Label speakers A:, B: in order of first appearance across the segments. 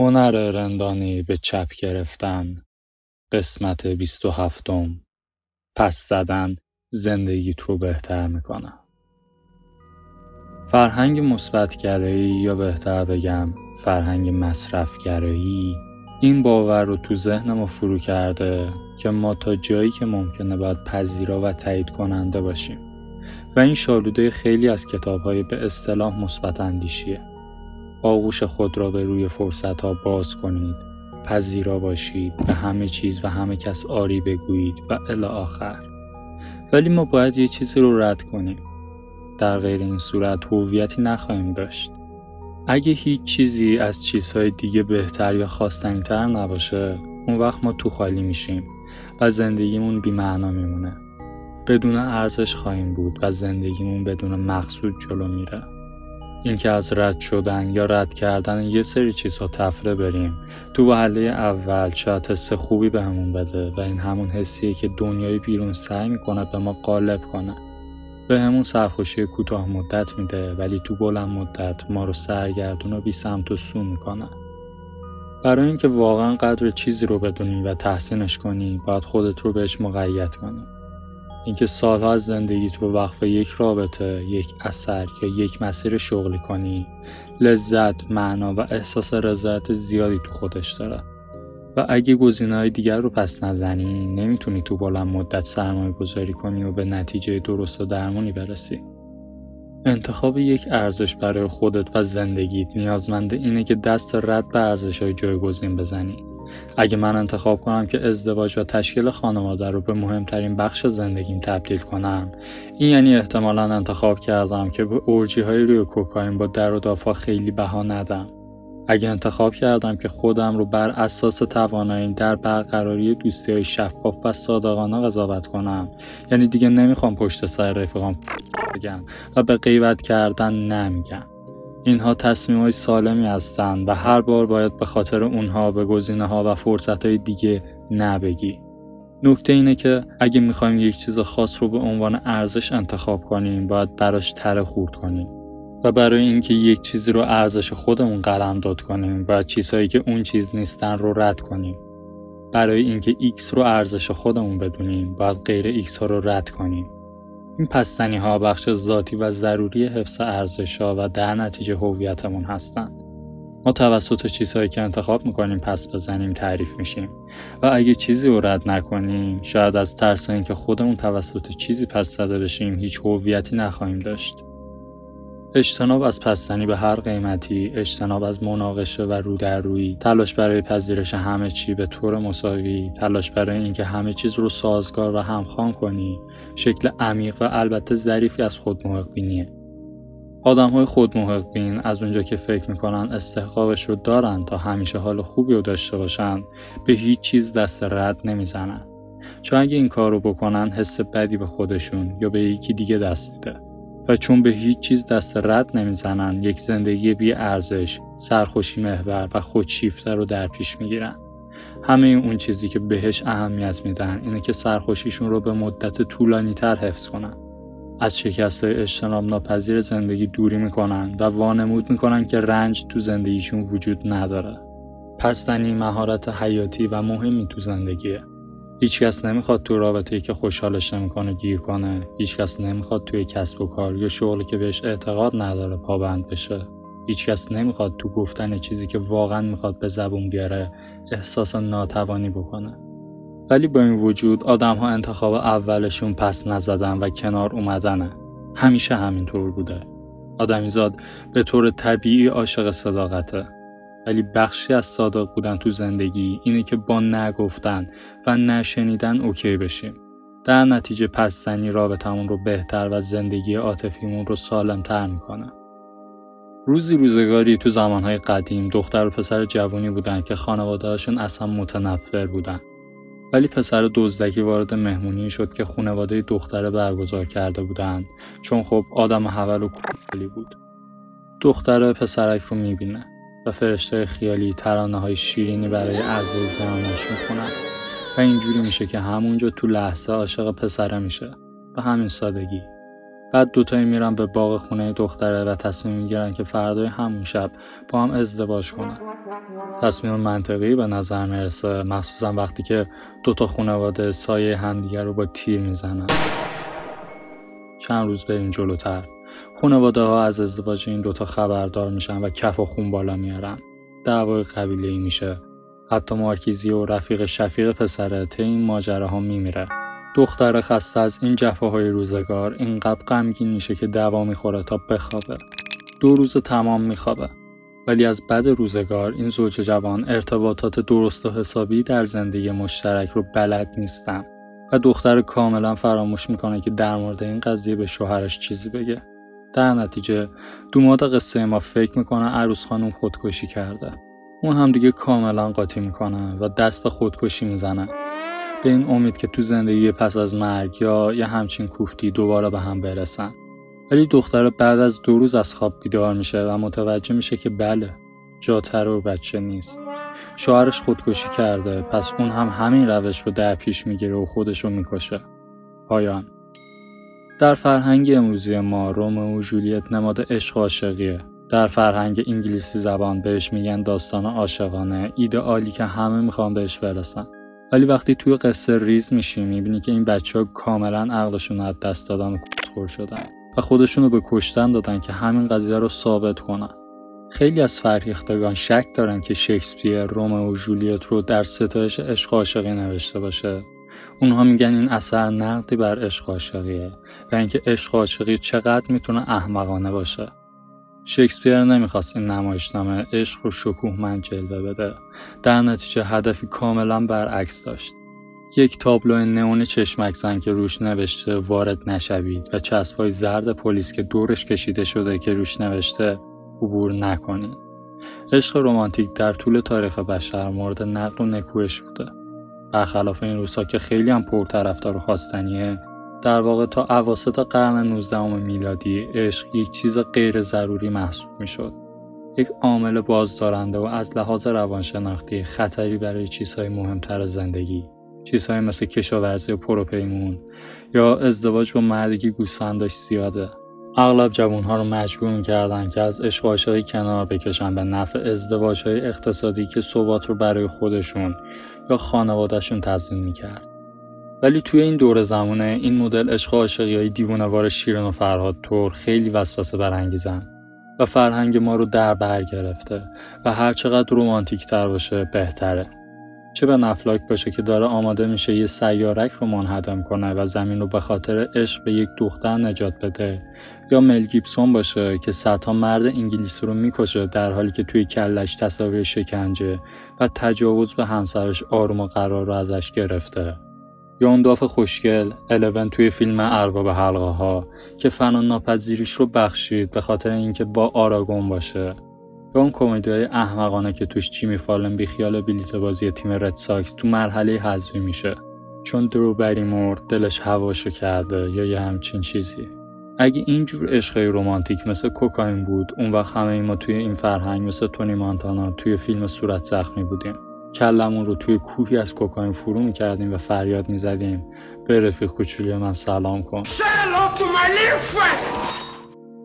A: هنر رندانی به چپ گرفتن. قسمت بیست و هفتم. پس زدن زندگیت رو بهتر می‌کنه. فرهنگ مثبتگرایی یا بهتر بگم فرهنگ مصرفگرایی این باور رو تو ذهن ما فرو کرده که ما تا جایی که ممکنه باید پذیرا و تایید کننده باشیم. و این شالوده خیلی از کتاب های به اصطلاح مثبت اندیشیه. آغوش خود را به روی فرصت ها باز کنید. پذیرا باشید به همه چیز و همه کس آری بگویید و الی آخر. ولی ما باید یه چیزی رو رد کنیم. در غیر این صورت هویتی نخواهیم داشت. اگه هیچ چیزی از چیزهای دیگه بهتر یا خواستنیتر نباشه اون وقت ما تو خالی میشیم و زندگیمون بیمعنا میمونه. بدون ارزش خواهیم بود و زندگیمون بدون مقصود جلو میره. اینکه از رد شدن یا رد کردن یه سری چیزها تفره بریم. تو وهله اول شاید حس خوبی بهمون بده و این همون حسیه که دنیای بیرون سعی می‌کنه به ما قالب کنه. به همون سرخوشی کوتاه مدت میده ولی تو بلند مدت ما رو سرگردون و بی سمت و سو می‌کنه. برای اینکه واقعا قدر چیزی رو بدونی و تحسینش کنی باید خودت رو بهش مقید کنی. اینکه سالها از زندگیت رو وقف یک رابطه، یک اثر یا یک مسیر شغلی کنی لذت، معنا و احساس رضایت زیادی تو خودش داره. و اگه های دیگر رو پس نزنی نمی‌تونی تو بلند مدت سرمایه گذاری کنی و به نتیجه درست و درمونی برسی. انتخاب یک ارزش برای خودت و زندگیت نیازمنده اینه که دست رد به ارزش های جایگزین بزنی. اگه من انتخاب کنم که ازدواج و تشکیل خانواده رو به مهمترین بخش زندگیم تبدیل کنم. این یعنی احتمالا انتخاب کردم که به اورجی های روی کوکاین با در و دافا خیلی بها ندم. اگه انتخاب کردم که خودم رو بر اساس توانایی در برقراری دوستی های شفاف و صادقانه قضاوت کنم. یعنی دیگه نمی‌خوام پشت سر رفیقام بگم و به غیبت کردن نمیگم. اینها تصمیم های سالمی هستند و هر بار باید به خاطر اونها به گزینه ها و فرصت های دیگه نبگی. نکته اینه که اگه می‌خوایم یک چیز خاص رو به عنوان ارزش انتخاب کنیم باید براش تره خورد کنیم. و برای اینکه یک چیزی رو ارزش خودمون قلم داد کنیم باید چیزهایی که اون چیز نیستن رو رد کنیم. برای اینکه X رو ارزش خودمون بدونیم باید غیر X ها رو رد کنیم. این پستنی ها بخش ذاتی و ضروری حفظ ارزش ها و در نتیجه هویتمون هستند. ما توسط چیزهایی که انتخاب می‌کنیم پس بزنیم تعریف میشیم و اگه چیزی رو رد نکنیم شاید از ترس اینکه خودمون توسط چیزی پس زده بشیم هیچ هویتی نخواهیم داشت. اجتناب از پستنی به هر قیمتی، اجتناب از مناقشه و رو روی، تلاش برای پذیرش همه چی به طور مساوی، تلاش برای اینکه همه چیز رو سازگار و همخوان کنی، شکل عمیق و البته ظریفی از خود بینیه. آدم های خود بین از اونجا که فکر می‌کنن استحقاقش رو دارن تا همیشه حال خوبی رو داشته باشن به هیچ چیز دست رد نمی‌زنن. چون اگه این کار رو بکنن حس بدی به خودشون یا به یکی دیگه دست میده. و چون به هیچ چیز دست رد نمی‌زنن یک زندگی بی ارزش، سرخوشی محور و خودشیفته رو در پیش می‌گیرن. همه اون چیزی که بهش اهمیت میدن اینه که سرخوشیشون رو به مدت طولانی تر حفظ کنن. از شکست های اجتناب ناپذیر زندگی دوری می‌کنن و وانمود می‌کنن که رنج تو زندگیشون وجود نداره. پستنی مهارت حیاتی و مهمی تو زندگیه. هیچکس نمی‌خواد تو رابطه ای که خوشحالش نمی‌کنه گیر کنه. هیچکس نمی‌خواد توی کسب و کار یا شغلی که بهش اعتقاد نداره پابند بشه. هیچکس نمی‌خواد تو گفتن چیزی که واقعا می‌خواد به زبون بیاره احساس ناتوانی بکنه. ولی با این وجود آدم ها انتخاب اولشون پس نزدن و کنار اومدنه. همیشه همینطور بوده. آدمیزاد به طور طبیعی عاشق صداقته. ولی بخشی از صادق بودن تو زندگی اینه که با نگفتن و نشنیدن اوکی بشیم. در نتیجه پس زنی رابطمون رو بهتر و زندگی عاطفیمون رو سالمتر می‌کنه. روزی روزگاری تو زمانهای قدیم دختر و پسر جوانی بودن که خانوادهاشون اصلا متنفر بودن. ولی پسر دزدکی وارد مهمونی شد که خانواده دختره برگزار کرده بودن چون خب آدم حول و کلی بود. دختر پسرک رو می‌بینه فرشته خیالی ترانه های شیرینی برای اعضای زنانش می‌خونن. و اینجوری میشه که همونجا تو لحظه عاشق پسره میشه. به همین سادگی. بعد دوتایی میرن به باغ خونه دختره و تصمیم می‌گیرن که فردای همون شب با هم ازدواج کنن. تصمیم منطقی به نظر می‌رسه مخصوصا وقتی که دوتا خانواده سایه همدیگر رو با تیر می‌زنن. چند روز بریم جلوتر. خانواده ها از ازدواج این دوتا خبردار میشن و کف و خون بالا میارن. دعوای قبیله ای میشه. حتی مارکیزی و رفیق شفیق پسره این ماجراها میمیره. دختر خسته از این جفاهای روزگار اینقدر غمگین میشه که دوا می‌خوره تا بخوابه. دو روز تمام میخوابه. ولی از بد روزگار این زوج جوان ارتباطات درست و حسابی در زندگی مشترک رو بلد نیستن. و دختر کاملا فراموش می‌کنه که در مورد این قضیه به شوهرش چیزی بگه. در نتیجه دوماد قصه ما فکر می‌کنه عروس خانم خودکشی کرده. اون هم دیگه کاملا قاطی می‌کنه و دست به خودکشی می‌زنه. به این امید که تو زندگی پس از مرگ یا یه همچین کوفتی دوباره به هم برسن. ولی دختر بعد از دو روز از خواب بیدار میشه و متوجه میشه که بله جاتر و بچه نیست. شوهرش خودکشی کرده پس اون هم همین روش رو در پیش می‌گیره و خودش رو می‌کشه. پایان. در فرهنگ امروزی ما رومئو و جولیت نماد عشق عاشقیه. در فرهنگ انگلیسی زبان بهش میگن داستان عاشقانه. ایدئالی که همه می‌خوان بهش برسن. ولی وقتی توی قصه ریز میشی می‌بینی که این بچه ها کاملا عقلشون از دست دادن و کسخور شدن و خودشون رو به کشتن دادن که همین قضیه رو ثابت کنن. خیلی از فرهیختگان شک دارن که شکسپیر رومئو و جولیت رو در ستایش عشق عاشقی نوشته باشه. اونها میگن این اثر نقدی بر عشق عاشقیه و اینکه عشق عاشقی چقدر می‌تونه احمقانه باشه. شکسپیر نمی‌خواست این نمایشنامه عشق رو شکوهمند جلوه بده. در نتیجه هدفی کاملا برعکس داشت. یک تابلو نئون چشمک زن که روش نوشته وارد نشوید و چسبهای زرد پلیس که دورش کشیده شده که روش نوشته عبور نکنید عشق رمانتیک در طول تاریخ بشر مورد نقد و نکوهش بوده. برخلاف این روزها که خیلی هم پرطرفدار و خواستنیه در واقع تا اواسط قرن 19 میلادی عشق یک چیز غیر ضروری محسوب می شد. یک عامل بازدارنده و از لحاظ روانشناختی خطری برای چیزهای مهمتر زندگی. چیزهای مثل کشاورزی و پروپیمون یا ازدواج با مردی که گوسفنداش زیاده. اغلب جوانها رو مجبور می‌کردن که از عشق کنار بکشن به نفع ازدواج های اقتصادی که ثبات رو برای خودشون یا خانوادهشون تضمین می‌کرد. ولی توی این دور زمانه این مدل عشق عاشقی های دیوانوار شیرین و فرهاد تور خیلی وسوسه برانگیزن و فرهنگ ما رو در بر گرفته و هر چقدر رومانتیک تر باشه بهتره. چه به نفلاک باشه که داره آماده میشه یه سیارک رو منهدم کنه و زمین رو به خاطر عشق به یک دختر نجات بده. یا مل گیبسون باشه که صدها مرد انگلیسی رو می‌کشه در حالی که توی کلش تصاویر شکنجه و تجاوز به همسرش آروم و قرار رو ازش گرفته. یا اون داف خوشگل الون توی فیلم ارباب حلقه ها که فنا ناپذیریش رو بخشید به خاطر اینکه با آراگون باشه. یا اون کمدی های احمقانه که توش جیمی فالن بی خیال بلیت بازی تیم رد ساکس تو مرحله حذفی میشه. چون درو بری مرد دلش هواشو کرده یا یه همچین چیزی. اگه اینجور عشقای رومانتیک مثل کوکاین بود اون وقت همه ما توی این فرهنگ مثل تونی مانتانا توی فیلم صورت زخمی بودیم. کلمون رو توی کوهی از کوکاین فرو می‌کردیم و فریاد می‌زدیم. به رفیق کوچولی من سلام کن.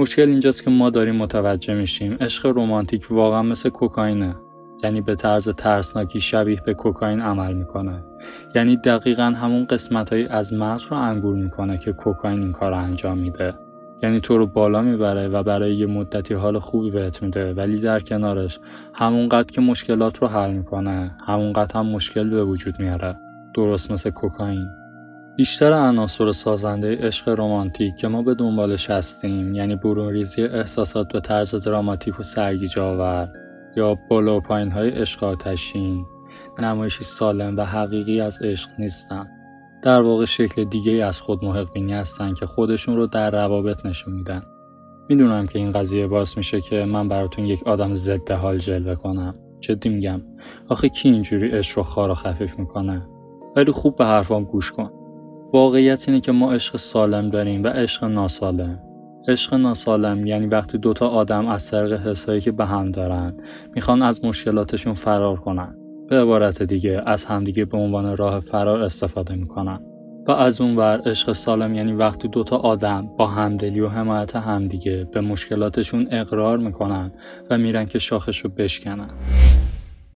A: مشکل اینجاست که ما داریم متوجه میشیم. عشق رومانتیک واقعا مثل کوکاینه. یعنی به طرز ترسناکی شبیه به کوکاین عمل می‌کنه. یعنی دقیقا همون قسمت از مغز رو انگور می‌کنه که کوکاین این کار رو انجام میده. یعنی تو رو بالا می‌بره و برای یه مدتی حال خوبی بهت میده. ولی در کنارش همونقدر که مشکلات رو حل می‌کنه همونقدر هم مشکل به وجود میاره. درست مثل کوکائین بیشتر عناصر سازنده عشق رمانتیک که ما به دنبالش هستیم یعنی برون ریزی احساسات به طرز دراماتیک و سرگیجه آور یا بالا و پایین های عشق آتشین نمایشی سالم و حقیقی از عشق نیستن در واقع شکل دیگه از خود محق بینی هستن که خودشون رو در روابط نشون میدن. می‌دونم که این قضیه باعث میشه که من براتون یک آدم ضد حال جلوه کنم. جدی میگم. آخه کی اینجوری عشق رو خار و خفیف می‌کنه؟ ولی خوب به حرفام گوش کن. واقعیت اینه که ما عشق سالم داریم و عشق ناسالم. عشق ناسالم یعنی وقتی دوتا آدم از طریق حسایی که به هم دارن می‌خوان از مشکلاتشون فرار کنن. به عبارت دیگه از همدیگه به عنوان راه فرار استفاده می‌کنن. و از اون ور عشق سالم یعنی وقتی دوتا آدم با همدلی و حمایت همدیگه به مشکلاتشون اقرار می‌کنن و میرن که شاخش بشکنن.